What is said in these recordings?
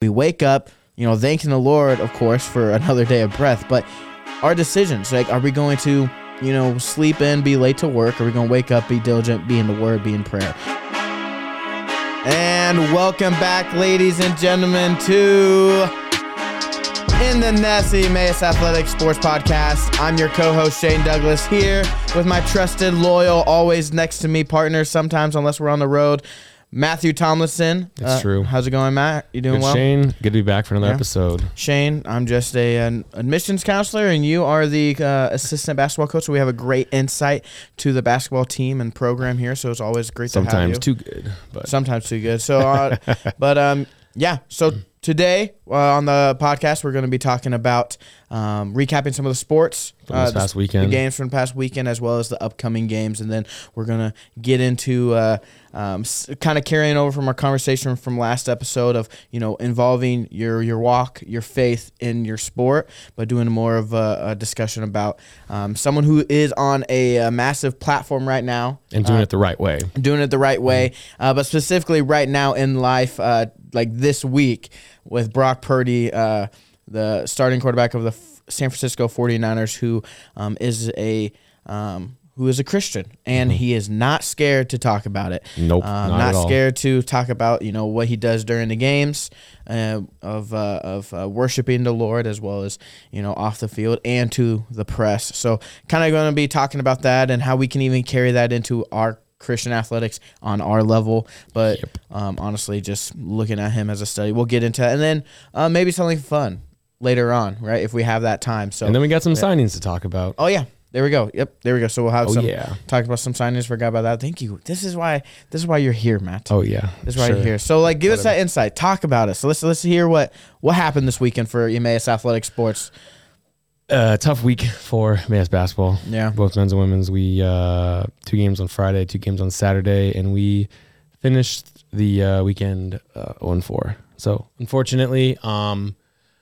We wake up, you know, thanking the Lord, of course, for another day of breath, but our decisions, like, are we going to, you know, sleep in, be late to work? Are we going to wake up, be diligent, be in the Word, be in prayer? And welcome back, ladies and gentlemen, to in the Nessie Emmaus Athletic Sports Podcast. I'm your co-host Shane Douglas here with my trusted, loyal, always next to me partner. Sometimes, unless we're on the road, Matthew Tomlinson. That's true. How's it going, Matt? You doing Good, well? Shane. Good to be back for another Yeah. episode. Shane, I'm just a an admissions counselor, and you are the uh, assistant basketball coach. So we have a great insight to the basketball team and program here. So it's always great to have you. Sometimes too good, but Sometimes too good. So, uh, but um, yeah. So today uh, on the podcast, we're going to be talking about um, recapping some of the sports From uh, this the- past the weekend. games from the past weekend, as well as the upcoming games, and then we're going to get into uh, um, s- kind of carrying over from our conversation from last episode of you know involving your your walk, your faith in your sport, but doing more of a, a discussion about um, someone who is on a, a massive platform right now and doing uh, it the right way. doing it the right way. Uh, but specifically right now in life, uh, like this week with Brock Purdy, uh, the starting quarterback of the F- San Francisco 49ers, who um, is a um, who is a Christian, and he is not scared to talk about it. Nope, Um, not not at all. scared to talk about you know what he does during the games uh, of uh, of uh, worshiping the Lord as well as you know off the field and to the press. So kind of going to be talking about that and how we can even carry that into our Christian athletics on our level. But um, honestly, just looking at him as a study, we'll get into that, and then uh, maybe something fun later on, right? If we have that time. So and then we got some signings to talk about. oh yeah. There we go. Yep, there we go. So we'll have Oh, some yeah. talked about some signings. Forgot about that. Thank you. This is why. This is why you're here, Matt. Oh yeah, This is why sure. you're here. So like, give us that insight. Talk about it. So let's let's hear what what happened this weekend for Emmaus Athletic Sports. Uh, tough week for Mass basketball. Yeah. both men's and women's. We uh, two games on Friday, two games on Saturday, and we finished the uh, weekend uh, 0 4. So unfortunately, um,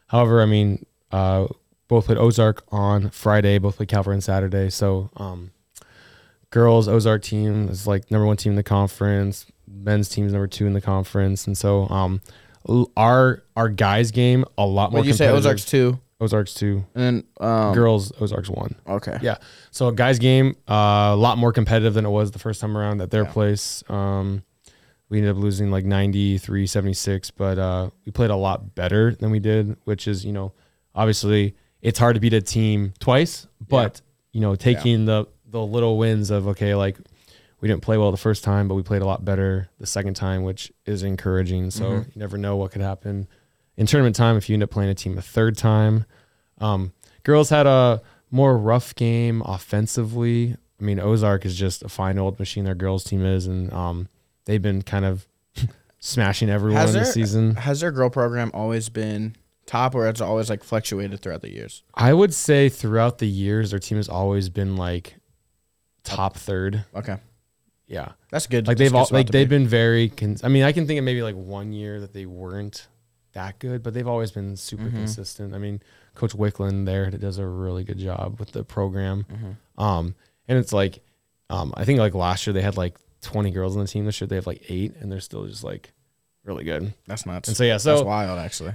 however, I mean, uh, both played Ozark on Friday, both played Calvary on Saturday. So um, girls Ozark team is like number one team in the conference. Men's team is number two in the conference, and so um, our our guys game a lot more. What you say? Ozarks two, Ozarks two, and then um, girls Ozarks one. Okay. Yeah. So a guys game, uh, a lot more competitive than it was the first time around at their Yeah. place. Um, we ended up losing like 93, 76, but uh, we played a lot better than we did, which is, you know, obviously it's hard to beat a team twice, but you know, taking the the little wins of okay, like we didn't play well the first time, but we played a lot better the second time, which is encouraging. So Mhm. you never know what could happen in tournament time if you end up playing a team a third time. Um, girls had a more rough game offensively. I mean, Ozark is just a fine old machine. Their girls team is, and um, they've been kind of smashing everyone Has this there- season. Has their girl program always been top, or it's always like fluctuated throughout the years? I would say throughout the years, their team has always been like top third. Okay, Yeah, that's good. like they've all, like they've be. been very. Con- I mean, I can think of maybe like one year that they weren't that good, but they've always been super Mhm. consistent. I mean, Coach Wickland there does a really good job with the program. Mhm. Um, and it's like, um, I think like last year they had like 20 girls on the team. This year they have like eight, and they're still just like really good. That's nuts. And so yeah, so that's wild, actually.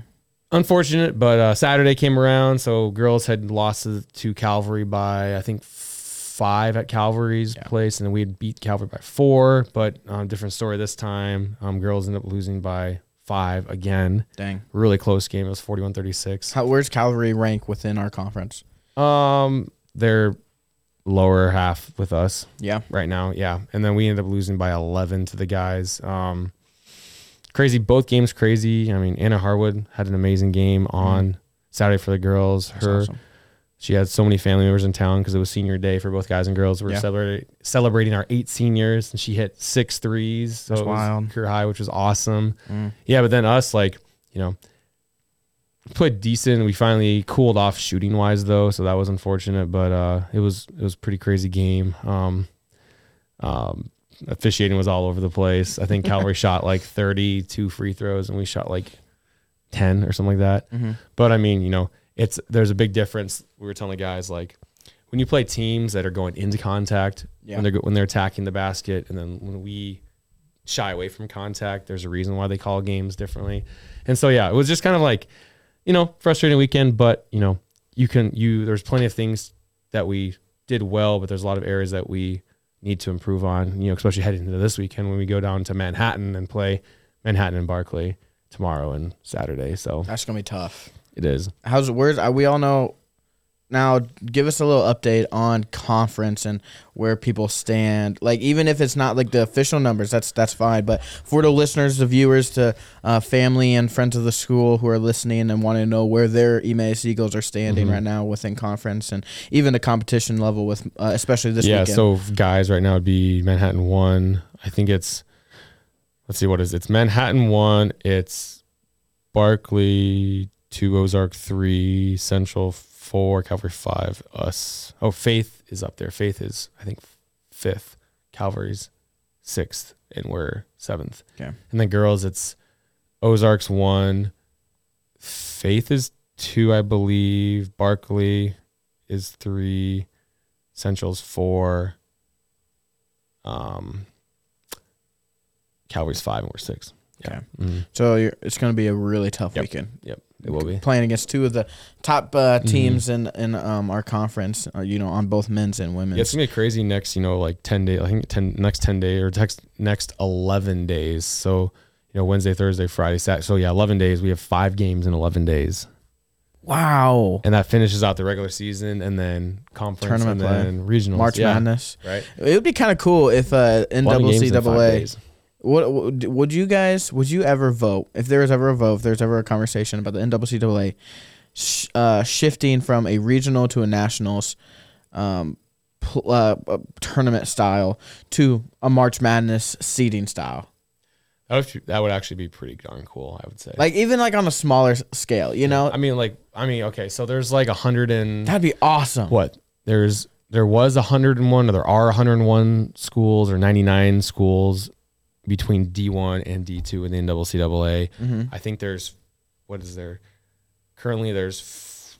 Unfortunate, but uh, Saturday came around, so girls had lost to, to Calvary by I think five at Calvary's Yeah. place, and then we had beat Calvary by four. But um, different story this time. Um, girls ended up losing by five again. Dang. Really close game. It was 41-36. How, where's Calvary rank within our conference? Um, they're lower half with us. Yeah. right now. Yeah. And then we ended up losing by 11 to the guys. Um, crazy. Both games crazy. I mean, Anna Harwood had an amazing game on Saturday for the girls. That's Her, awesome. she had so many family members in town because it was senior day for both guys and girls. We're Yeah. celebrating, celebrating our eight seniors and she hit six threes. So That's it was wild. career high, which was awesome. Mm. Yeah. But then us, like, you know, played decent. We finally cooled off shooting wise though, so that was unfortunate. But uh, it was it was a pretty crazy game. Um, um, officiating was all over the place. I think Calvary shot like 32 free throws, and we shot like 10 or something like that. Mhm. But I mean, you know, it's there's a big difference. We were telling the guys like when you play teams that are going into contact Yeah. when they're when they're attacking the basket, and then when we shy away from contact. There's a reason why they call games differently. And so yeah, it was just kind of like, you know, frustrating weekend, but you know, you can you there's plenty of things that we did well, but there's a lot of areas that we need to improve on, you know, especially heading into this weekend when we go down to Manhattan and play Manhattan and Barclay tomorrow and Saturday. So That's gonna be tough. it is. How's where's we all know now give us a little update on conference and where people stand like even if it's not like the official numbers that's that's fine but for the listeners the viewers to uh, family and friends of the school who are listening and want to know where their Emmaus Eagles are standing Mhm. right now within conference and even the competition level with uh, especially this yeah, weekend so guys right now would be Manhattan one. I think it's let's see what is it? it's Manhattan one, it's Barclay two, Ozark three, Central four, Calvary five, us. Oh, Faith is up there. Faith is I think fifth, Calvary's sixth, and we're seventh. Okay. And then girls, it's Ozark's one, Faith is two, I believe. Barclay is three. Central's four. Um, Calvary's five, and we're six. Yeah, Mhm. so you're, it's going to be a really tough weekend. Yep. weekend it will be. playing against two of the top uh, Mm-hmm. teams in in um, our conference uh, you know on both men's and women's Yeah, it's gonna be crazy next, you know, like ten days. I think ten next ten day or next next eleven days. So you know, Wednesday, Thursday, Friday, Saturday. So yeah, eleven days. We have five games in eleven days, wow and that finishes out the regular season, and then conference, Tournament and then regionals. March yeah, Madness. right? It would be kind of cool if uh, A lot of games in five NCAA. What would would you guys? Would you ever vote if there was ever a vote? If there's ever a conversation about the NCAA sh- uh, shifting from a regional to a nationals um, pl- uh, uh, tournament style to a March Madness seeding style? That would, that would actually be pretty darn cool. I would say. Like even like on a smaller scale, you know, I mean, like, I mean, okay, so there's like a hundred and that'd be awesome. what? There's there was a hundred and one, or there are hundred and one schools or ninety nine schools between D one and D two in the NCAA. hmm I think there's what is there? Currently, there's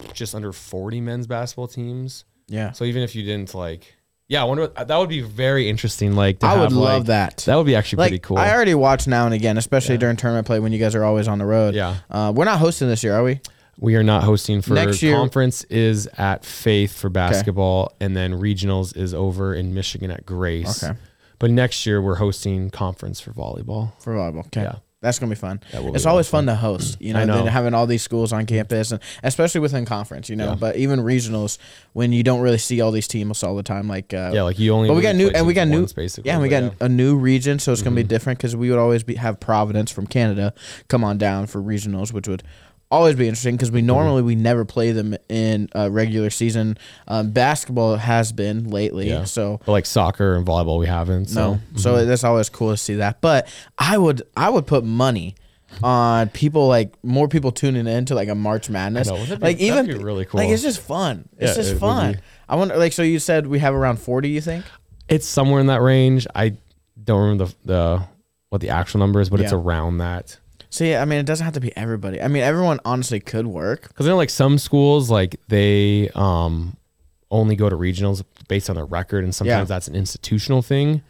f- just under forty men's basketball teams. Yeah, So even if you didn't like, yeah, I wonder what, that would be very interesting. Like, to I would have, love like- that. That would be actually like pretty cool. I already watch now and again, especially Yeah. during tournament play when you guys are always on the road. yeah, Uh, we're not hosting this year, are we? we are not hosting for Next year- conference is at Faith for basketball, and then regionals is over in Michigan at Grace. Okay. But next year we're hosting conference for volleyball. For volleyball. Okay. Yeah. That's gonna be fun. That It's be always of fun to host, you know, I know. then having all these schools on campus and especially within conference, you know. Yeah. But even regionals when you don't really see all these teams all the time, like uh, Yeah, like you only. But we got new- and we got new- basically. yeah, and we but got a new region, so it's gonna Mm-hmm. be different because we would always be have Providence from Canada come on down for regionals, which would always be interesting because we Mm-hmm. normally we never play them in a regular season. Um, basketball has been lately, Yeah. so But like soccer and volleyball, we haven't. So no. So that's always cool to see that. But I would I would put money on people like more people tuning in to like a March Madness. Know, that'd be- like even that'd be really cool. Like it's just fun. It's Yeah, just would fun. be. I wonder like so you said we have around 40, you think? it's somewhere in that range. I don't remember the the what the actual number is, but it's Yeah. around that. See, I mean it doesn't have to be everybody. I mean everyone honestly could work. Because I know like some schools like they um only go to regionals based on their record, and sometimes Yeah. that's an institutional thing.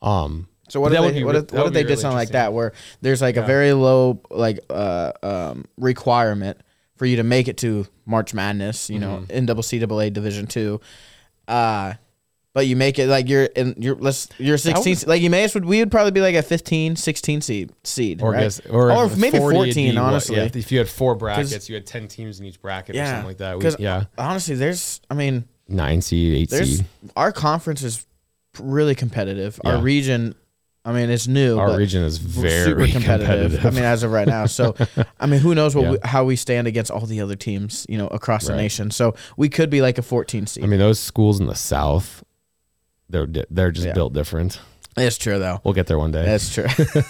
Um, So what But if that would they, be what re- if, that what would if they be did really something like that where there's like a very low like uh um requirement for you to make it to March Madness, you know, Mm-hmm. NCAA Division 2. Uh but you make it like you're in you're let's you're 16 would- like you may as would we would probably be like a 15 16 seed seed or right? guess, or, Or maybe 14, be what- honestly. yeah, if you had four brackets, you had ten teams in each bracket or Yeah, something like that. We, yeah, honestly there's I mean nine seed, eight there's seed. our conference is really competitive our region I mean it's new Our region is very super competitive. competitive. I mean, as of right now. So, I mean, who knows what Yeah. we, how we stand against all the other teams, you know, across the nation. So we could be like a 14 seed. I mean, those schools in the South, they're di- they're just Yeah. built different. it's true though. We'll get there one day. That's true.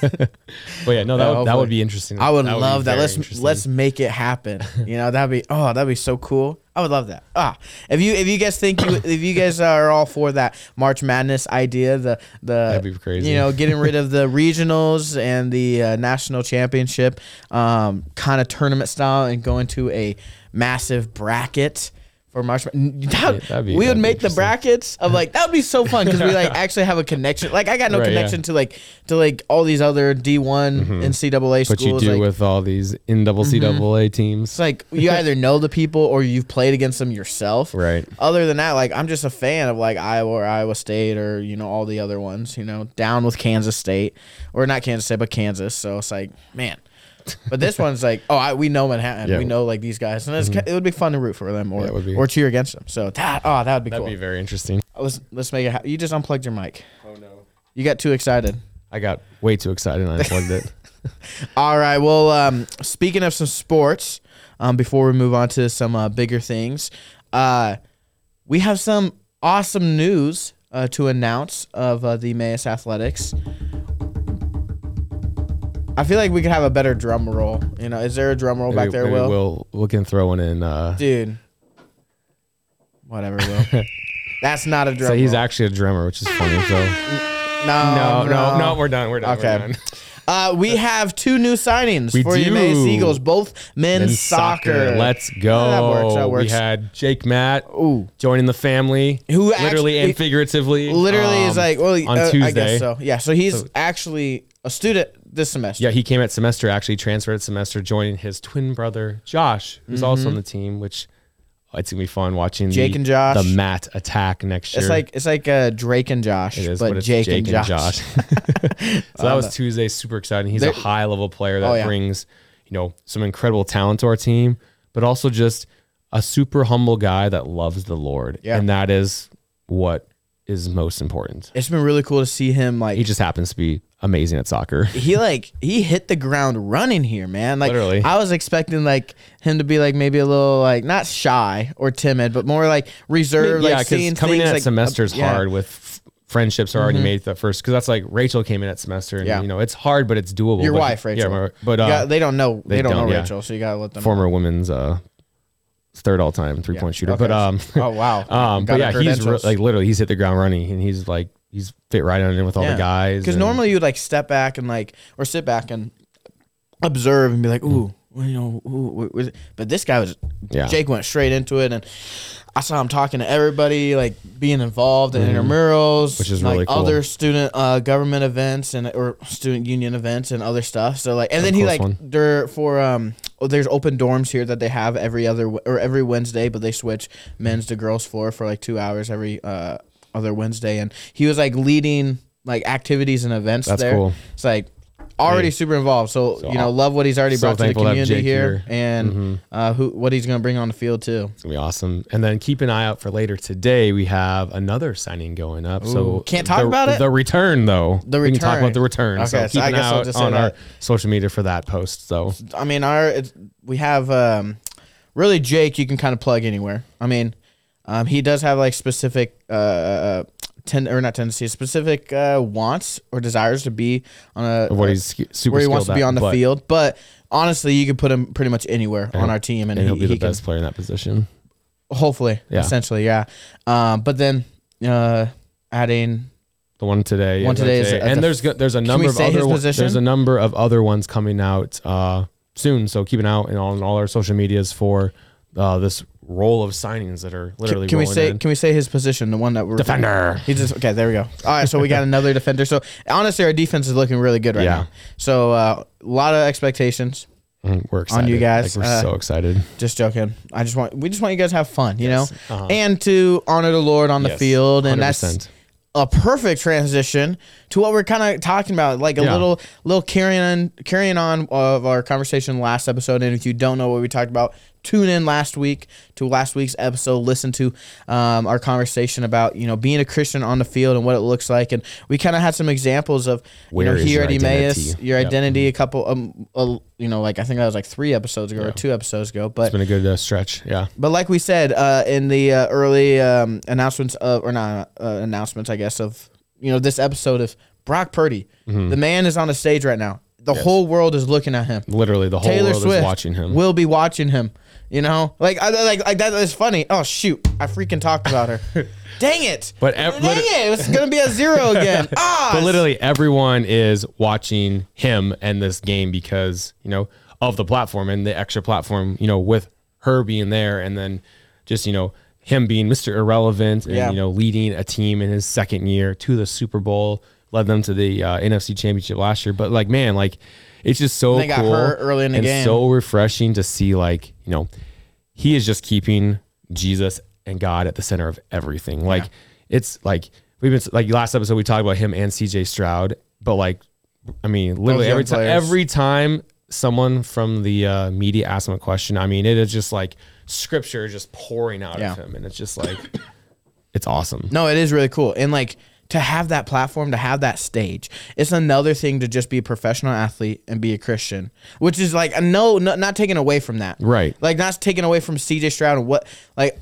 but yeah, no, that, Yeah, would, that hopefully. would be interesting. I would be love that. very Let's interesting. let's make it happen. You know, that'd be oh, that'd be so cool. I would love that. Ah, if you if you guys think you if you guys are all for that March Madness idea, the the That'd be crazy. you know getting rid of the regionals and the uh, national championship um, kind of tournament style and going to a massive bracket for March. Madness. That, be- we would make the brackets of like that would be so fun because we like actually have a connection. Like I got no Right, yeah. connection to like to like all these other D one mm-hmm. NCAA schools. But you do like, with all these n double NCAA mm-hmm. teams. it's like you either know the people or you've played against them yourself. Right. Other than that, like I'm just a fan of like Iowa or Iowa State or you know all the other ones. You know, down with Kansas State or not Kansas State but Kansas. So it's like man. But this one's like, oh, I, we know Manhattan. Yeah. We know like these guys, and it's, it would be fun to root for them or Yeah, it would be. or cheer against them. So that oh, that would be That'd cool. be very interesting. let's let's make it. Ha- you just unplugged your mic. Oh no. You got too excited. I got way too excited and I unplugged it. All right. Well, um, speaking of some sports, um, before we move on to some uh, bigger things, uh, we have some awesome news uh, to announce of uh, the Emmaus Athletics. I feel like we could have a better drum roll. You know, is there a drum roll back Maybe- there, maybe Will? We'll we can throw one in. Uh, Dude. Whatever, Will. That's not a drum so he's roll. actually a drummer, which is funny. So no, no, no, no, we're done. We're done. Okay. We're done. Uh, we have two new signings We for the do. Emmaus Eagles, both men's, Men's soccer. Let's go. that works, that works. We had Jake Matt Ooh. joining the family, Who literally actually- and figuratively. Literally is um, like, well, on uh, I Tuesday. guess so. Yeah, so he's actually a student this semester. Yeah, he came at semester, actually transferred at semester, joining his twin brother Josh, who's also on the team. Which oh, it's gonna be fun watching Mm-hmm. Jake the, and Josh. the Matt attack next year. It's like it's like uh, Drake and Josh, It is, but, it's Jake, and Josh. so that was Tuesday. Super exciting. He's There- a high level player that Oh, yeah. brings, you know, some incredible talent to our team, but also just a super humble guy that loves the Lord. Yeah. And that is what is most important. It's been really cool to see him like He just happens to be amazing at soccer. he like he hit the ground running here, man. Like Literally. I was expecting like him to be like maybe a little like not shy or timid, but more like reserved. yeah, like because coming in at like, semester is uh, yeah. hard with friendships are already made at that first. Because that's like Rachel came in at semester, and Yeah. you know it's hard, but it's doable. Your but, wife, Rachel. Yeah, but uh, got- they don't know. They, they don't, don't, know yeah. Rachel, so you gotta let them. former women's uh, third all time three point shooter. But um, oh wow. Um, Got but yeah, he's re- like literally he's hit the ground running, and he's like he's fit right on in with all the guys. Because and- normally you'd like step back and like or sit back and observe and be like, ooh, well, you know, ooh, what was it? but this guy was Yeah. Jake went straight into it and. I saw him talking to everybody, like being involved in intramurals, Mm-hmm. Which is like really cool. other student uh, government events and or student union events and other stuff. So like, and then he close like one. there for um, oh, there's open dorms here that they have every other or every Wednesday, but they switch men's to girls floor for like two hours every uh other Wednesday, and he was like leading like activities and events That's there. cool. It's like already Hey. super involved. So, So you know, love what he's already so brought to the thankful to community here, here. and Mhm. uh, who what he's going to bring on the field too. It's gonna be awesome. And then keep an eye out for later today. We have another signing going up. so Ooh. Can't talk the, about it? The return though. The We can talk return. about the return. Okay, so so keep I an guess eye I'll out on our social media for that post. So I mean, our it's, we have um, really Jake. You can kind of plug anywhere. I mean, um, he does have like specific uh, uh ten or not tendencies, specific uh, wants or desires to be on a of what he's super where he wants to be at, on the but- field. But honestly, you could put him pretty much anywhere on our team, and, and he, he'll be the he can- best player in that position. hopefully, Yeah. essentially, yeah. Um, but then uh, adding The one today, One yeah, today is at and the- there's there's a number of other one- there's a number of other ones coming out uh, soon. So keep an eye out on all our social medias for uh, this roll of signings that are literally Can we rolling say in. can we say his position, the one that we're Defender. He's just okay. There we go. All right, so we got another defender. So honestly, our defense is looking really good right Yeah. now. So uh, a lot of expectations. Mm, We're excited. on you guys, Like, we're uh, so excited. Just joking. I just want we just want you guys to have fun, you Yes. know, Uh-huh. and to honor the Lord on the field, and 100%. that's a perfect transition to what we're kind of talking about, like a Yeah. little little carrying on carrying on of our conversation last episode. And if you don't know what we talked about, tune in last week to last week's episode. Listen to um, our conversation about you know being a Christian on the field and what it looks like, and we kind of had some examples of you Where know here at Emmaus, your Yep. identity. A couple, um, uh, you know, like I think that was like three episodes ago or two episodes ago, but It's been a good uh, stretch. Yeah. but like we said uh, in the uh, early um, announcements of, or not uh, announcements, I guess of you know this episode of Brock Purdy, the man is on the stage right now. The Mm-hmm. Yes. whole world is looking at him. Literally, the whole Taylor world Swift is watching him. Will be watching him. You know, like I like like that is funny. Oh shoot, I freaking talked about her. Dang it! But ev- Dang lit- it! It's gonna be a zero again. Ah, but literally everyone is watching him and this game because you know of the platform and the extra platform you know with her being there and then just you know him being Mr. Irrelevant and Yeah. you know leading a team in his second year to the Super Bowl, led them to the uh, NFC Championship last year. But like man, like it's just so They got cool hurt early in the and game. so refreshing to see like you know he is just keeping Jesus and God at the center of everything. Like it's like we've been like last episode we talked about him and CJ Stroud, but like I mean literally every time every time someone from the uh, media asks him a question, I mean it is just like scripture just pouring out Yeah. of him, and it's just like it's awesome. No, it is really cool. And like to have that platform, to have that stage, it's another thing to just be a professional athlete and be a Christian, which is like no, no not taken away from that. Right. Like not taken away from CJ Stroud and what like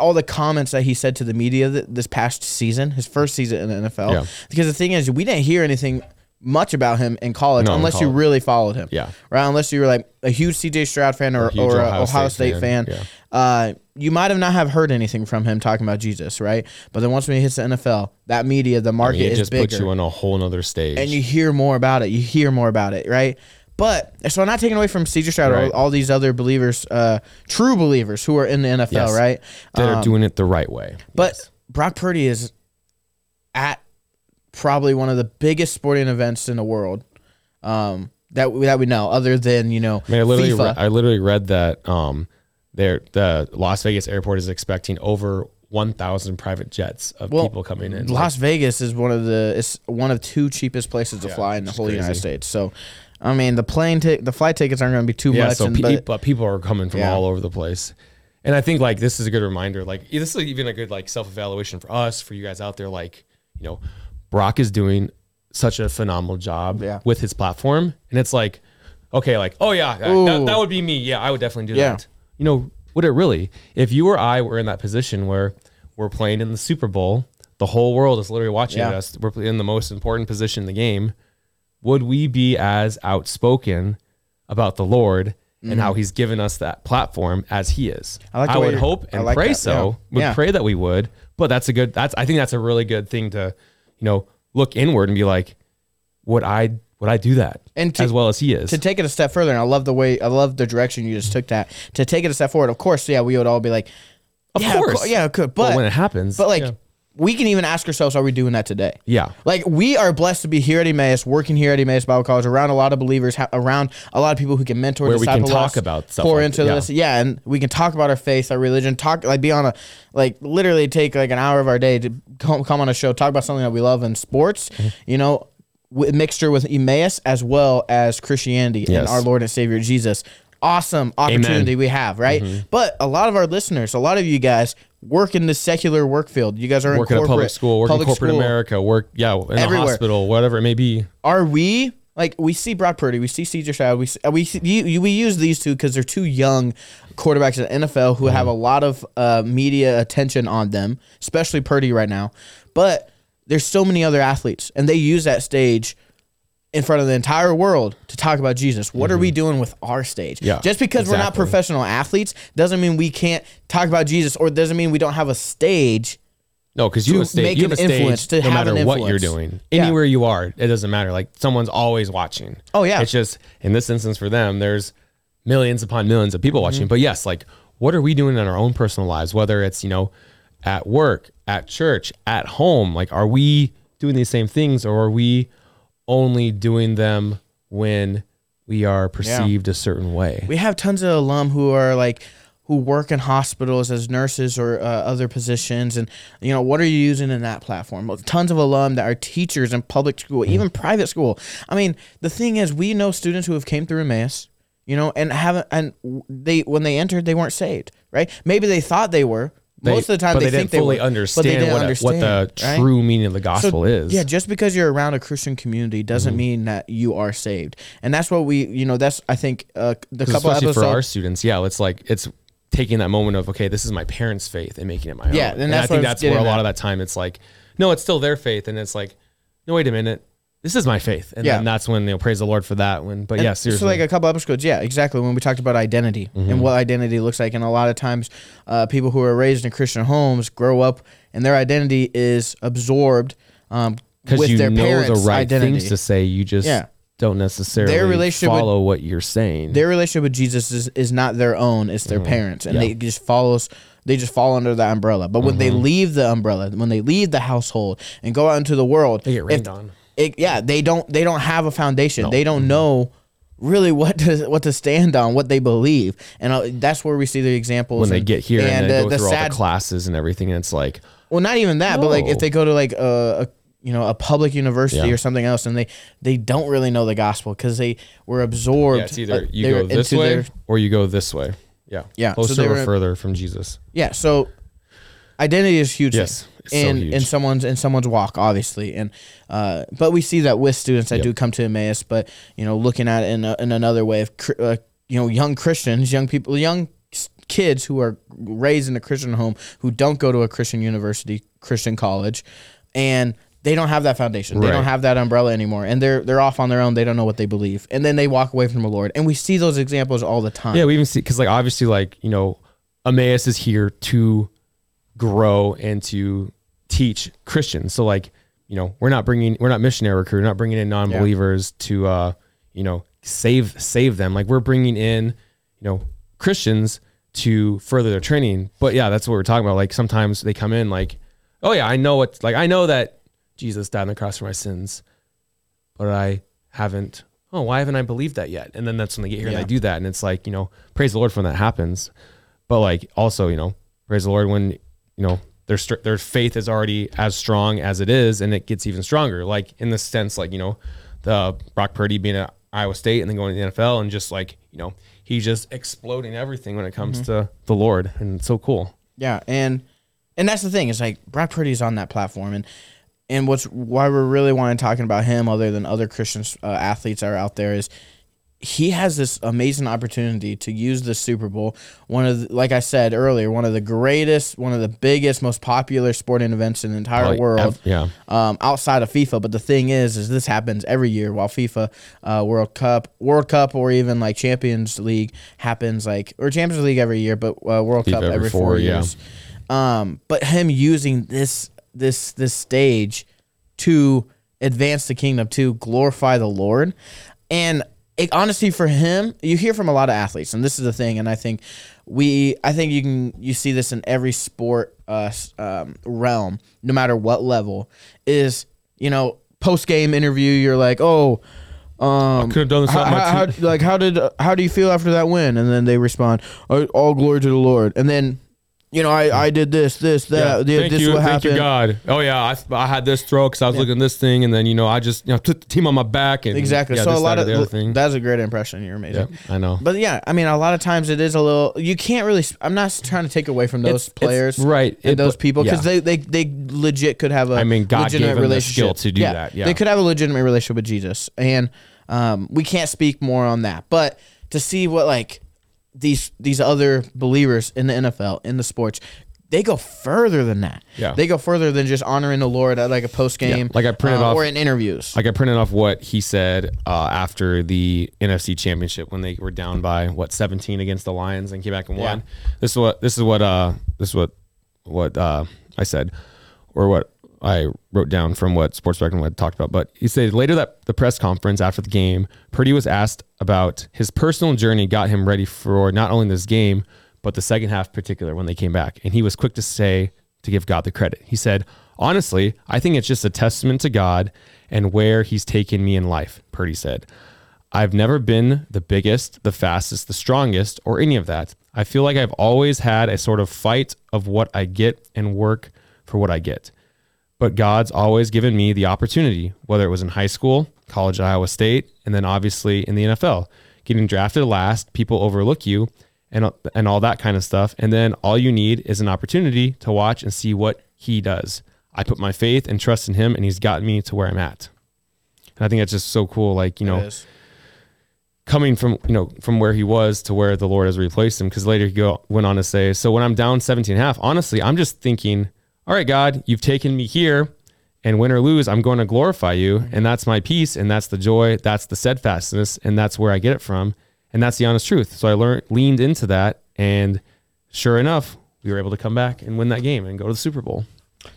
all the comments that he said to the media this past season, his first season in the NFL. Yeah. Because the thing is, we didn't hear anything much about him in college No, in unless you really followed him. Yeah. Right. Unless you were like a huge CJ Stroud fan or, a or Ohio Ohio, State State, fan. fan. Uh, you might have not have heard anything from him talking about Jesus, right? But then once when he hits the NFL, that media, the I market mean, it is just bigger puts you on a whole nother stage. and you hear more about it. You hear more about it, right? But so I'm not taking away from CJ Stroud or Right. all, all these other believers, uh, true believers who are in the NFL, Yes. right? that are Um, doing it the right way. but Yes. Brock Purdy is at probably one of the biggest sporting events in the world um, that we, that we know, other than you know I mean, I literally, re- I literally read that um, there the Las Vegas airport is expecting over 1,000 private jets of Well, people coming in. Las Vegas is one of the it's one of two cheapest places to Yeah, fly in the whole United. States. So, I mean, the plane ti- the flight tickets aren't going to be too yeah, much. so and, pe- but, but people are coming from Yeah. all over the place. And I think like this is a good reminder. Like this is even a good like self evaluation for us, for you guys out there. Like you know, Brock is doing such a phenomenal job Yeah. with his platform, and it's like, okay, like oh yeah, that, that, that would be me. Yeah, I would definitely do Yeah. that. You know, would it really? If you or I were in that position where we're playing in the Super Bowl, the whole world is literally watching Yeah. us. We're in the most important position in the game. Would we be as outspoken about the Lord and how mm. He's given us that platform as He is? I like the way would you're- hope I and like pray that, so. yeah. Would Yeah. pray that we would. But that's a good. That's I think that's a really good thing to, you know, look inward and be like, would I would I do that And to- as well as He is? to take it a step further, and I love the way I love the direction you just took that. To take it a step forward, of course, yeah, we would all be like, Of yeah, course. cour- yeah, it could, but but when it happens, but like yeah. We can even ask ourselves, are we doing that today? yeah. Like we are blessed to be here at Emmaus, working here at Emmaus Bible College, around a lot of believers, ha- around a lot of people who can mentor, Where we can disciple talk us, about stuff pour like into yeah. this, yeah, and we can talk about our faith, our religion, talk like be on a like literally take like an hour of our day to come, come on a show, talk about something that we love in sports, Mm-hmm. you know, with mixture with Emmaus as well as Christianity and our Lord and Savior Jesus. Awesome opportunity we have, right? Mm-hmm. But a lot of our listeners, a lot of you guys work in the secular work field. You guys are working in corporate, public school, work in public corporate school. America, work yeah in a hospital, whatever it may be. are we like we see Brock Purdy, we see CJ Stroud, we see, we see, you, we use these two because they're two young quarterbacks in the NFL who have a lot of uh, media attention on them, especially Purdy right now. But there's so many other athletes, and they use that stage in front of the entire world to talk about Jesus. What are we doing with our stage? Yeah, Just because we're not professional athletes doesn't mean we can't talk about Jesus, or doesn't mean we don't have a stage. No, because you to have make You have a an stage. influence, to no have matter an what you're doing, Yeah. anywhere you are, it doesn't matter. Like someone's always watching. Oh, yeah. It's just in this instance for them, there's millions upon millions of Mm-hmm. people watching. But yes, like what are we doing in our own personal lives? Whether it's you know, at work, at church, at home. Like, are we doing these same things, or are we only doing them when we are perceived a certain way? We have tons of alum who are like who work in hospitals as nurses or uh, other positions, and you know what are you using in that platform? Well, Tons of alum that are teachers in public school, even private school. I mean, the thing is, we know students who have came through Emmaus, you know, and haven't, and they when they entered, they weren't saved, right? Maybe they thought they were. They- Most of the time, they, they, think didn't fully they were, understand, but they didn't what, understand what the right? true meaning of the gospel is. Yeah, just because you're around a Christian community doesn't Mm-hmm. mean that you are saved, and that's what we, you know, that's I think uh, the couple especially episodes. for our students, yeah, it's like it's taking that moment of okay, this is my parents' faith and making it my Yeah, own. and And, that's I think that's where a lot at. of that time it's like, no, it's still their faith, and it's like, no, wait a minute, this is my faith, and Yeah. then that's when you know praise the Lord for that. When, but yeah, seriously, So like a couple episodes, yeah, exactly. When we talked about identity Mm-hmm. and what identity looks like, and a lot of times, uh, people who are raised in Christian homes grow up and their identity is absorbed um, because with you their know parents' the right identity. things to say, you just Yeah. don't necessarily Their relationship with- follow what you're saying. their relationship with Jesus is, is not their own; it's their parents, and Mm-hmm. Yeah. they just follows. They just fall under that umbrella. But when they Mm-hmm. leave the umbrella, when they leave the household and go out into the world, they get rained on. It, yeah, they don't they don't have a foundation. No. They don't know really what to what to stand on, what they believe, and uh, that's where we see the examples When they and- get here and, and they uh, go the through all the classes and everything, and it's like, well, not even that, but like if they go to like a, a you know a public university Yeah. or something else, and they they don't really know the gospel because they were absorbed. yeah, it's either uh, you they go this way their- or you go this way. Yeah, Yeah, closer they or further from Jesus. yeah, so identity is huge. Yes, so in huge. in someone's in someone's walk, obviously, and uh, but we see that with students that Yep. do come to Emmaus, but you know, looking at it in a, in another way of uh, you know, young Christians, young people, young kids who are raised in a Christian home who don't go to a Christian university, Christian college, and they don't have that foundation. They don't have that umbrella anymore, and they're they're off on their own. They don't know what they believe, and then they walk away from the Lord. And we see those examples all the time. Yeah, we even see because like obviously like you know, Emmaus is here to grow and to teach Christians. So like you know, we're not bringing we're not missionary recruit, we're not bringing in non-believers to uh you know save save them. Like we're bringing in you know Christians to further their training. But yeah, that's what we're talking about. Like sometimes they come in like, oh yeah, I know what like I know that Jesus died on the cross for my sins, but I haven't. Oh, why haven't I believed that yet? And then that's when they get here Yeah. and they do that, and it's like you know, praise the Lord for when that happens. But like also, you know, praise the Lord when you know their their faith is already as strong as it is, and it gets even stronger. Like in the sense, like you know, the Brock Purdy being at Iowa State and then going to the NFL, and just like you know, he's just exploding everything when it comes to the Lord, and it's so cool. Yeah, and and that's the thing. It's like Brock Purdy's on that platform, and and what's why we're really wanting talking about him, other than other Christian uh, athletes that are out there, is he has this amazing opportunity to use the Super Bowl, one of the, like I said earlier, one of the greatest, one of the biggest, most popular sporting events in the entire world. ev- yeah. Um, outside of FIFA, but the thing is, is this happens every year. While FIFA, uh, World Cup, World Cup, or even like Champions League happens like or Champions League every year, but uh, World Cup every, every four, four, yeah. years. Um, but him using this this this stage to advance the kingdom, to glorify the Lord, and it, honestly, for him, you hear from a lot of athletes, and this is the thing, and I think we, I think you can you see this in every sport uh, um, realm, no matter what level, is you know post game interview, you're like, oh. Um, could have done this how, my how- how- like how did how do you feel after that win? And then they respond, "Uh, "All glory to the Lord." And then, you know, I, I did this, this, that. Yeah, Yeah, thank this you, what thank happened. you, God. Oh yeah, I, I had this throw because I was looking at this thing, and then you know I just you know took the team on my back and Exactly. Yeah, so a lot of the other thing. that's a great impression. You're amazing. Yeah, I know. But yeah, I mean, a lot of times it is a little. You can't really. I'm not trying to take away from those It's- it's- players, right, and it- those people because yeah. they, they they legit could have a. I mean, God legitimate gave them the relationship skill to do that, yeah. they could have a legitimate relationship with Jesus, and um, we can't speak more on that. But to see what like these these other believers in the NFL in the sports. They go further than that. Yeah. They go further than just honoring the Lord at like a post game, Yeah. Like I printed off- or in interviews. Like I printed off what he said uh, after the NFC Championship when they were down by what 17 against the Lions and came back and won. Yeah. This is what this is what uh this is what what uh I said or what I wrote down from what Sports Spectrum had talked about. But he said later that the press conference after the game, Purdy was asked about his personal journey got him ready for not only this game but the second half particular when they came back, and he was quick to say to give God the credit. He said, Honestly, I think it's just a testament to God and where He's taken me in life, Purdy said. I've never been the biggest, the fastest, the strongest, or any of that. I feel like I've always had a sort of fight of what I get and work for what I get. But God's always given me the opportunity, whether it was in high school, college at Iowa State, and then obviously in the NFL. Getting drafted last, people overlook you and, and all that kind of stuff. And then all you need is an opportunity to watch and see what he does. I put my faith and trust in him, and he's gotten me to where I'm at. And I think that's just so cool. Like, you know, coming from you know from where he was to where the Lord has replaced him. Because later he go went on to say, "So when I'm down 17 and a half, honestly, I'm just thinking, all right, God, you've taken me here, and win or lose, I'm going to glorify you, and that's my peace, and that's the joy, that's the steadfastness, and that's where I get it from, and that's the honest truth. So I learned leaned into that, and sure enough, we were able to come back and win that game and go to the Super Bowl.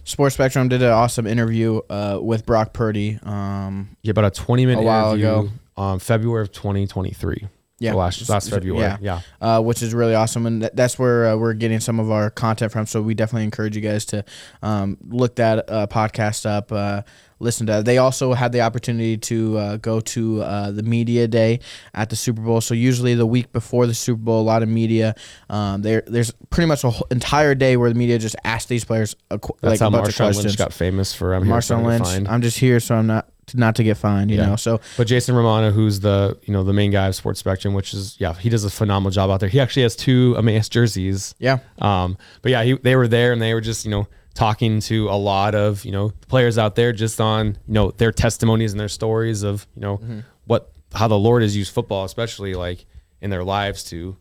Sports Spectrum did an awesome interview uh, with Brock Purdy. Um, Yeah, about a 20 minute A while interview ago. um, February of 2023. Yeah. Last last February. Yeah. Yeah. uh, which is really awesome, and th- that's where uh, we're getting some of our content from. So we definitely encourage you guys to um, look that uh, podcast up, uh, listen to. That. They also had the opportunity to uh, go to uh, the media day at the Super Bowl. So usually the week before the Super Bowl, a lot of media. Um, there, there's pretty much an entire day where the media just asks these players a, qu- That's like a how bunch of Marshawn questions. Lynch got famous for I'm Marshawn Lynch. I'm just here, so I'm not not to get fined. You Yeah. know, so But Jason Romano, who's the you know the main guy of Sports Spectrum, which is yeah, he does a phenomenal job out there. He actually has two Emmaus jerseys. yeah. Um, but yeah, he, they were there and they were just you know talking to a lot of you know players out there just on you know their testimonies and their stories of you know Mm-hmm. what how the Lord has used football, especially like in their lives to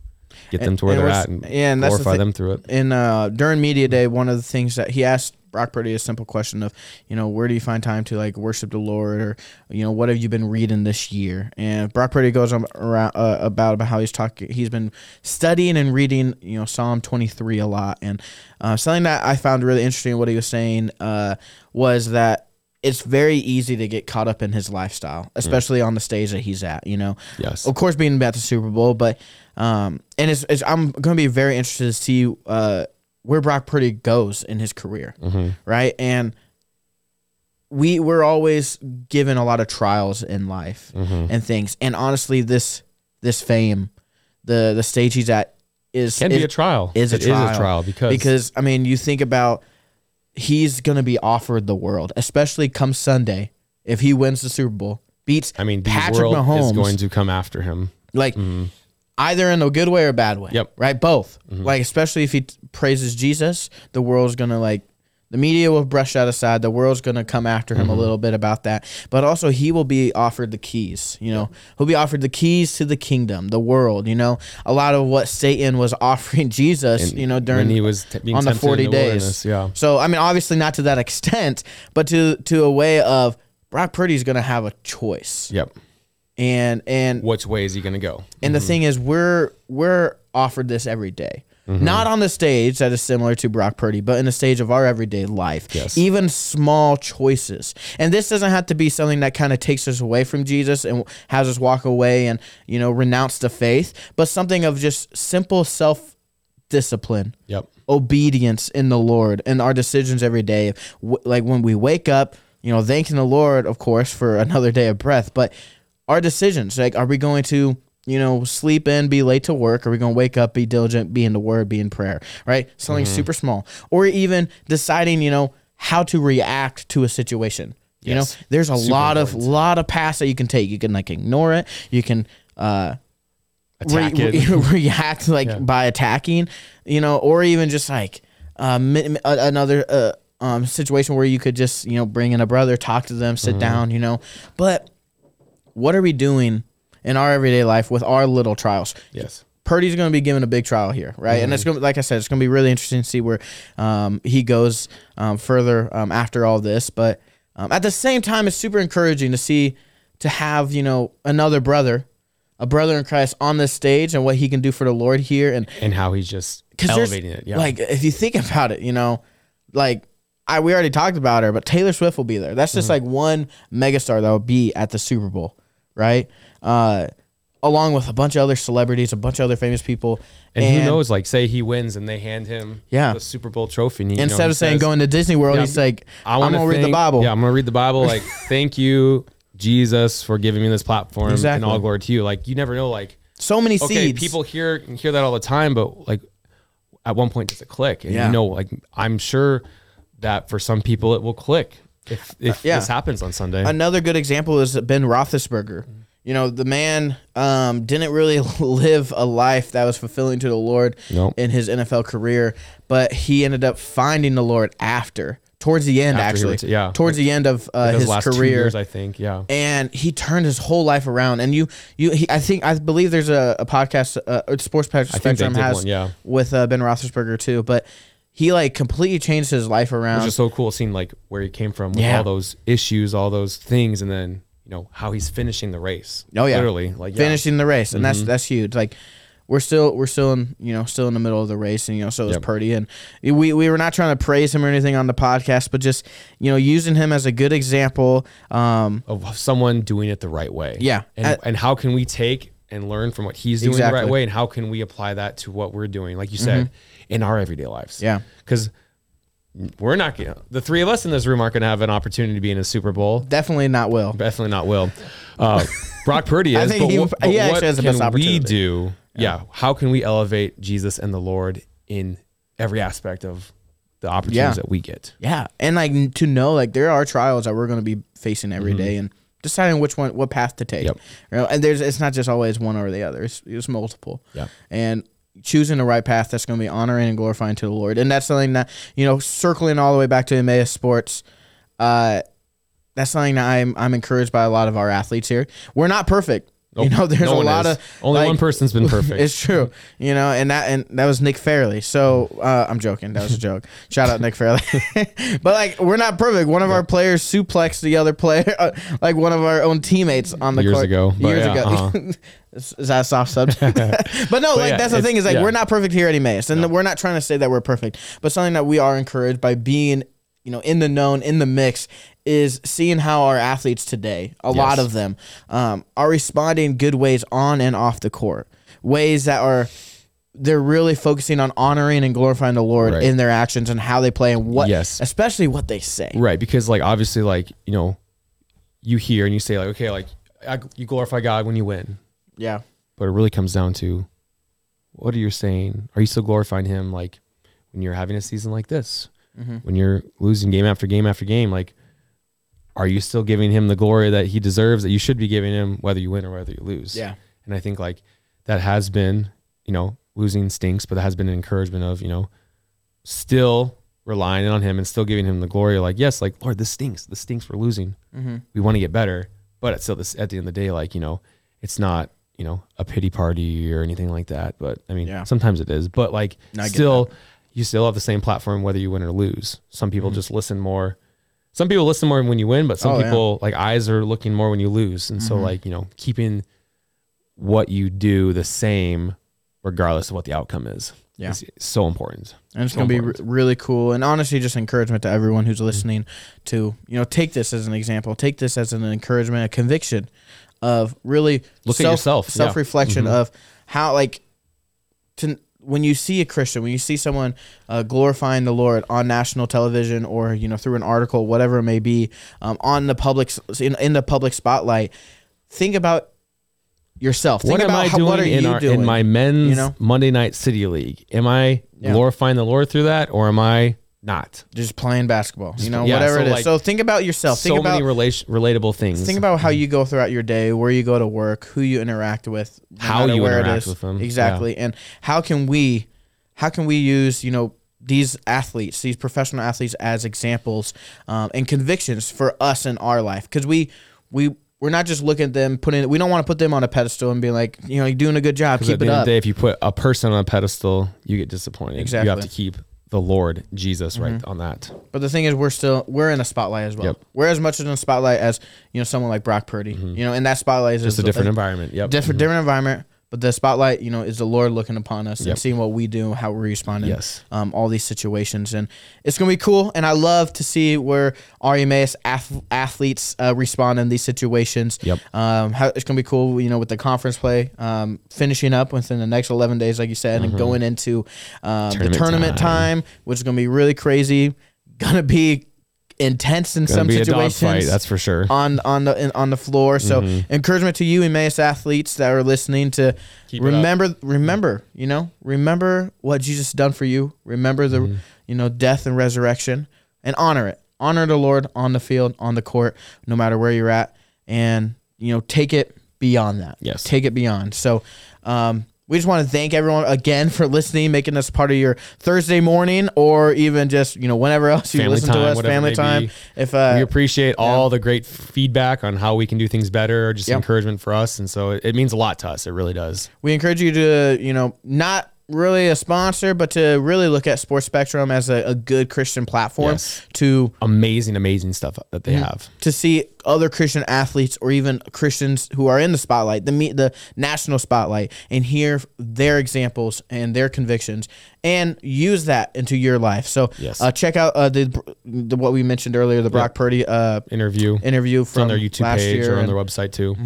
get them to where they're what's- at and yeah, and that's the glorify them through it. in uh during media day one of the things that he asked brock purdy a simple question of you know where do you find time to like worship the lord or you know what have you been reading this year? And brock purdy goes on around uh, about about how he's talking he's been studying and reading you know psalm 23 a lot. And uh, something that i found really interesting what he was saying uh, was that it's very easy to get caught up in his lifestyle especially on the stage that he's at you know? Yes. of course being at the Super Bowl, but um, and it's, it's I'm going to be very interested to see uh where Brock Purdy goes in his career, Mhm. right? And we we're always given a lot of trials in life Mhm. and things, and honestly, this this fame, the the stage he's at is Can is- be a trial. is a It trial. trial because because I mean, you think about he's going to be offered the world, especially come Sunday if he wins the Super Bowl, beats I mean the Patrick world Mahomes. is going to come after him. like Mhm. Either in a good way or a bad way. Yep. Right. Both. Mm-hmm. Like especially if he t- praises Jesus, the world's gonna like the media will brush that aside. The world's gonna come after him a mm-hmm. little bit about that. But also he will be offered the keys. You know, he'll be offered the keys to the kingdom, the world. You know, a lot of what Satan was offering Jesus. And you know, during he was t- being on the 40 the days. Yeah. So I mean, obviously not to that extent, but to to a way of Brock Purdy's gonna have a choice, Yep. And and Which way is he going to go? and the mm-hmm. thing is, we're we're offered this every day. Mm-hmm. Not on the stage that is similar to Brock Purdy, but in the stage of our everyday life. Yes. Even small choices. And this doesn't have to be something that kind of takes us away from Jesus and has us walk away and, you know, renounce the faith, but something of just simple self discipline Yep. obedience in the Lord and our decisions every day. Like when we wake up, you know, thanking the Lord, of course, for another day of breath, but our decisions, like, are we going to, you know, sleep in, be late to work? Are we going to wake up, be diligent, be in the word, be in prayer, right? Something Mm-hmm. super small. Or even deciding, you know, how to react to a situation. You Yes. know, there's a Super lot important. of lot of paths that you can take. You can like ignore it. You can uh Attack re- it. re- react like Yeah. by attacking, you know, or even just like mi- mi- another uh, um, situation where you could just you know bring in a brother, talk to them, Mm-hmm. sit down, you know. But what are we doing in our everyday life with our little trials? Yes. Purdy's going to be given a big trial here, right? And it's Mm-hmm. going to, like I said, it's going to be really interesting to see where um, he goes um, further um, after all this. But um, at the same time, it's super encouraging to see to have you know another brother, a brother in Christ on this stage and what he can do for the Lord here, and And how he's just elevating it. Yeah. like if you think about it, you know, like I we already talked about her, but Taylor Swift will be there. That's Mm-hmm. just like one megastar that will be at the Super Bowl, right? Uh, along with a bunch of other celebrities, a bunch of other famous people, and, who knows? Like, say he wins and they hand him Yeah. the Super Bowl trophy. And know, Instead he of saying says, going to Disney World, Yeah, he's like, I I'm gonna to read the Bible. Yeah, I'm gonna read the Bible. Like, thank you, Jesus, for giving me this platform, Exactly. and all glory to you. Like, you never know. Like, So many okay, seeds. people hear hear that all the time, but like, at one point, does it click? And Yeah. you know, like, I'm sure that for some people it will click if if yeah. this happens on Sunday. Another good example is Ben Roethlisberger. You know, the man um, didn't really live a life that was fulfilling to the Lord Nope. in his NFL career, but he ended up finding the Lord after, towards the end, After actually. reti- yeah. Towards the end of uh, his last two career. years, I think. Yeah. and he turned his whole life around. And you, you, he, I think, I believe there's a, a podcast, uh, uh, Sports Spectrum I think they did has one, yeah. with uh, Ben Roethlisberger too. But he like completely changed his life It around. was just so cool seeing like where he came from with Yeah. all those issues, all those things, and then you know how he's finishing the race. Oh, yeah. literally like yeah. Mm-hmm. finishing the race, and that's that's huge. Like we're still we're still in you know still in the middle of the race, and you know so is Yep. Purdy, and we we were not trying to praise him or anything on the podcast, but just you know using him as a good example. Um, of someone doing it the right way. Yeah. And, Uh, and how can we take and learn from what he's doing the right way and how can we apply that to what we're doing, like you said, in our everyday lives? Mm-hmm. Yeah. Because we're not going to, the three of us in this room aren't going to have an opportunity to be in a Super Bowl. definitely not Will. Definitely not Will. Uh, Brock Purdy is. think but he- what, but he actually what has the can best we do? Yeah. How can we elevate Jesus and the Lord in every aspect of the opportunities Yeah. that we get? Yeah, and like to know like there are trials that we're going to be facing every day, and deciding which one, what path to take. Yep. You know, and there's it's not just always one or the other. It's, it's multiple. Yeah. and choosing the right path that's going to be honoring and glorifying to the Lord, and that's something that you know, circling all the way back to Emmaus Sports. Uh, that's something that I'm I'm encouraged by a lot of our athletes here. We're not perfect. You know, there's No a lot is. of Only like, one person's been perfect. It's true, you know, and that and that was Nick Fairley. So uh, I'm joking. That was a joke. Shout out Nick Fairley. but like, we're not perfect. One of our players suplexed the other player, uh, like one of our own teammates on the Years court. ago, Years yeah, ago. uh-huh. is is that a soft subject? but no, like yeah, that's the thing is like yeah. we're not perfect here at Emmaus, and we're not trying to say that we're perfect, but something that we are encouraged by being, you know, in the known, in the mix, is seeing how our athletes today, a lot of them, um, are responding good ways on and off the court, ways that are. They're really focusing on honoring and glorifying the Lord Right. in their actions and how they play and what, Yes. especially what they say. Right, because like obviously, like you know, you hear and you say like, okay, like I, you glorify God when you win, Yeah, but it really comes down to what are you saying? Are you still glorifying Him like when you're having a season like this, Mm-hmm. when you're losing game after game after game? Like, are you still giving Him the glory that He deserves that you should be giving Him whether you win or whether you lose? yeah, And I think like that has been, you know, losing stinks, but that has been an encouragement of, you know, still relying on him and still giving him the glory. Like, yes, like Lord, this stinks. This stinks. We're losing. Mm-hmm. We want to get better, but it's still this at the end of the day, like you know, it's not you know a pity party or anything like that. But I mean, Yeah. sometimes it is. But like, still, you still have the same platform whether you win or lose. Some people just listen more. Some people listen more when you win, but some Mm-hmm. Oh, yeah. people like eyes are looking more when you lose. And so Mhm. like you know, keeping what you do the same regardless of what the outcome is. Yeah. is so important. And it's So going to be re- really cool. And honestly, just encouragement to everyone who's listening to, you know, take this as an example, take this as an encouragement, a conviction of really Look at yourself, self reflection Mhm. of how, like, to when you see a Christian, when you see someone uh, glorifying the Lord on national television or, you know, through an article, whatever it may be, um, on the public, in, in the public spotlight, think about yourself. Think what am about I how, doing what are in you our doing? in my men's you know? Monday night city league? Am I Yeah. glorifying the Lord through that, or am I not? just playing basketball, you know, yeah, whatever so, it is. like, so think about yourself. so Think about many relation, relatable things. Think about how you go throughout your day, where you go to work, who you interact with, no How you where interact is. with them, exactly, and how can we, how can we use you know these athletes, these professional athletes as examples um, and convictions for us in our life? Because we we we're not just looking at them putting, we don't want to put them on a pedestal and be like, you know, you're doing a good job, 'Cause at keep the it end of up. the day, if you put a person on a pedestal, you get disappointed. You Exactly. Mm-hmm. have to keep the Lord Jesus right mm-hmm. on that. But the thing is, we're still we're in a spotlight as well. Yep. We're as much in a spotlight as you know someone like Brock Purdy. Mm-hmm. You know, and that spotlight is Just a different environment. Yep. different mm-hmm. different environment. But the spotlight, you know, is the Lord looking upon us and seeing what we do, how we respond in Yes. um, all these situations, and it's gonna be cool. And I love to see where our Emmaus ath- athletes uh, respond in these situations. Yep. Um, how, it's gonna be cool, you know, with the conference play um, finishing up within the next eleven days, like you said, and going into um, the Mm-hmm. Tournament tournament time. time. which is gonna be really crazy. Gonna be intense in Gonna some be a situations that's for sure. on on the in, on the floor. So encouragement to you Emmaus athletes that are listening to Keep it up. remember remember you know remember what Jesus done for you. Remember the Mm-hmm. you know death and resurrection and honor it. Honor the Lord on the field, on the court, no matter where you're at, and you know take it beyond that. Yes. take it beyond. So. Um, we just want to thank everyone again for listening, making us part of your Thursday morning, or even just you know whenever else you Family listen to us, family time. If uh, we appreciate all the great feedback on how we can do things better, or just Yep. encouragement for us, and so it, it means a lot to us. It really does. we encourage you to you know not really a sponsor but to really look at sports spectrum as a, a good christian platform Yes. to Amazing, amazing stuff that Mm-hmm. they have. to see other Christian athletes or even Christians who are in the spotlight, the the national spotlight, and hear their examples and their convictions, and use that into your life. So Yes. uh, check out uh, the, the what we mentioned earlier, the Brock Purdy uh, Interview interview from on their YouTube last page year, or on their website too.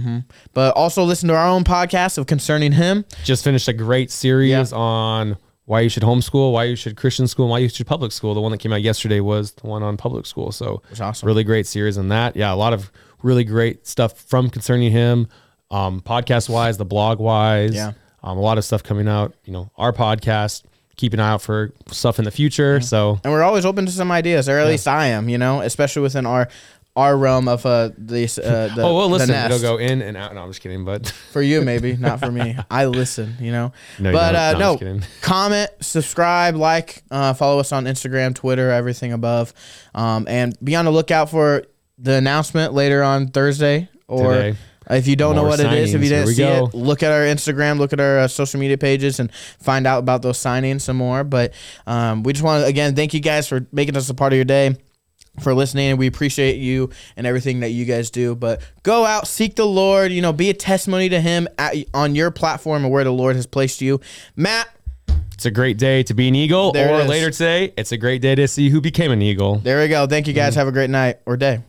but also listen to our own podcast of concerning him. Just finished a great series Yeah. on why you should homeschool, why you should Christian school, why you should public school. The one that came out yesterday was the one on public school. So was awesome. really great series on that. Yeah, a lot of really great stuff from concerning him, um, podcast wise, the blog wise. Yeah. um, a lot of stuff coming out. You know, our podcast. Keep an eye out for stuff in the future. So and we're always open to some ideas, or at least I am, you know, especially within our our realm of uh these uh the, oh well, the listen, it'll go in and out. No, I'm just kidding, but for you maybe, not for me. I listen, you know. No, but uh No, no, comment, subscribe, like, uh follow us on Instagram, Twitter, everything above. Um and be on the lookout for the announcement later on Thursday or Today. if you don't know More what it is, if you didn't see go. it, look at our Instagram, look at our uh, social media pages, and find out about those signings some more. But um, we just want to again thank you guys for making us a part of your day, for listening. We appreciate you and everything that you guys do. But go out, seek the Lord. You know, be a testimony to Him at, on your platform and where the Lord has placed you. Matt, It's a great day to be an eagle, There or later today, it's a great day to see who became an eagle. there we go. Thank you guys. Mm. Have a great night or day.